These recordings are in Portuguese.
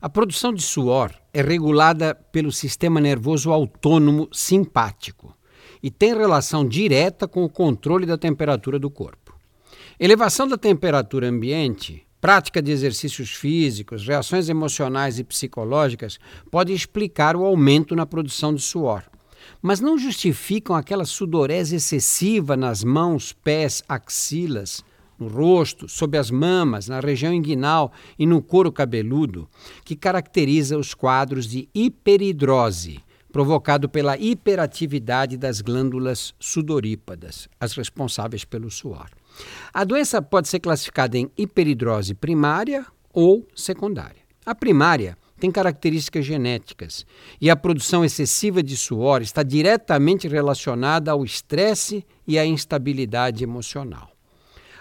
A produção de suor é regulada pelo sistema nervoso autônomo simpático e tem relação direta com o controle da temperatura do corpo. Elevação da temperatura ambiente, prática de exercícios físicos, reações emocionais e psicológicas podem explicar o aumento na produção de suor, mas não justificam aquela sudorese excessiva nas mãos, pés, axilas no rosto, sob as mamas, na região inguinal e no couro cabeludo, que caracteriza os quadros de hiperidrose, provocado pela hiperatividade das glândulas sudorípadas, as responsáveis pelo suor. A doença pode ser classificada em hiperidrose primária ou secundária. A primária tem características genéticas e a produção excessiva de suor está diretamente relacionada ao estresse e à instabilidade emocional.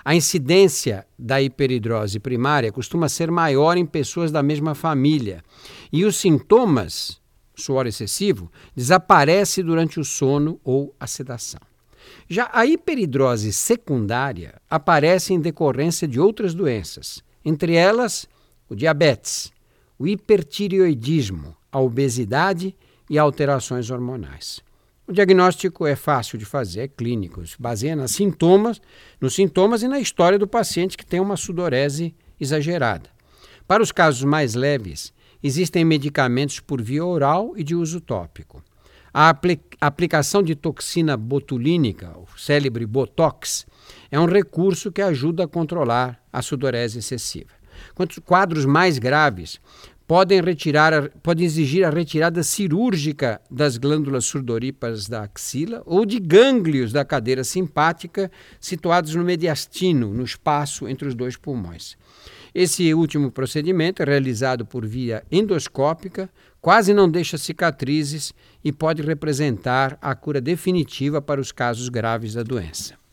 A incidência da hiperidrose primária costuma ser maior em pessoas da mesma família e os sintomas, suor excessivo, desaparece durante o sono ou a sedação. Já a hiperidrose secundária aparece em decorrência de outras doenças, entre elas o diabetes, o hipertireoidismo, a obesidade e alterações hormonais. O diagnóstico é fácil de fazer, é clínico, se baseia nos sintomas, nos sintomas e na história do paciente que tem uma sudorese exagerada. Para os casos mais leves, existem medicamentos por via oral e de uso tópico. A aplicação de toxina botulínica, o célebre Botox, é um recurso que ajuda a controlar a sudorese excessiva. Quanto quadros mais graves, podem, retirar, podem exigir a retirada cirúrgica das glândulas sudoríparas da axila ou de gânglios da cadeira simpática situados no mediastino, no espaço entre os dois pulmões. Esse último procedimento é realizado por via endoscópica, quase não deixa cicatrizes e pode representar a cura definitiva para os casos graves da doença.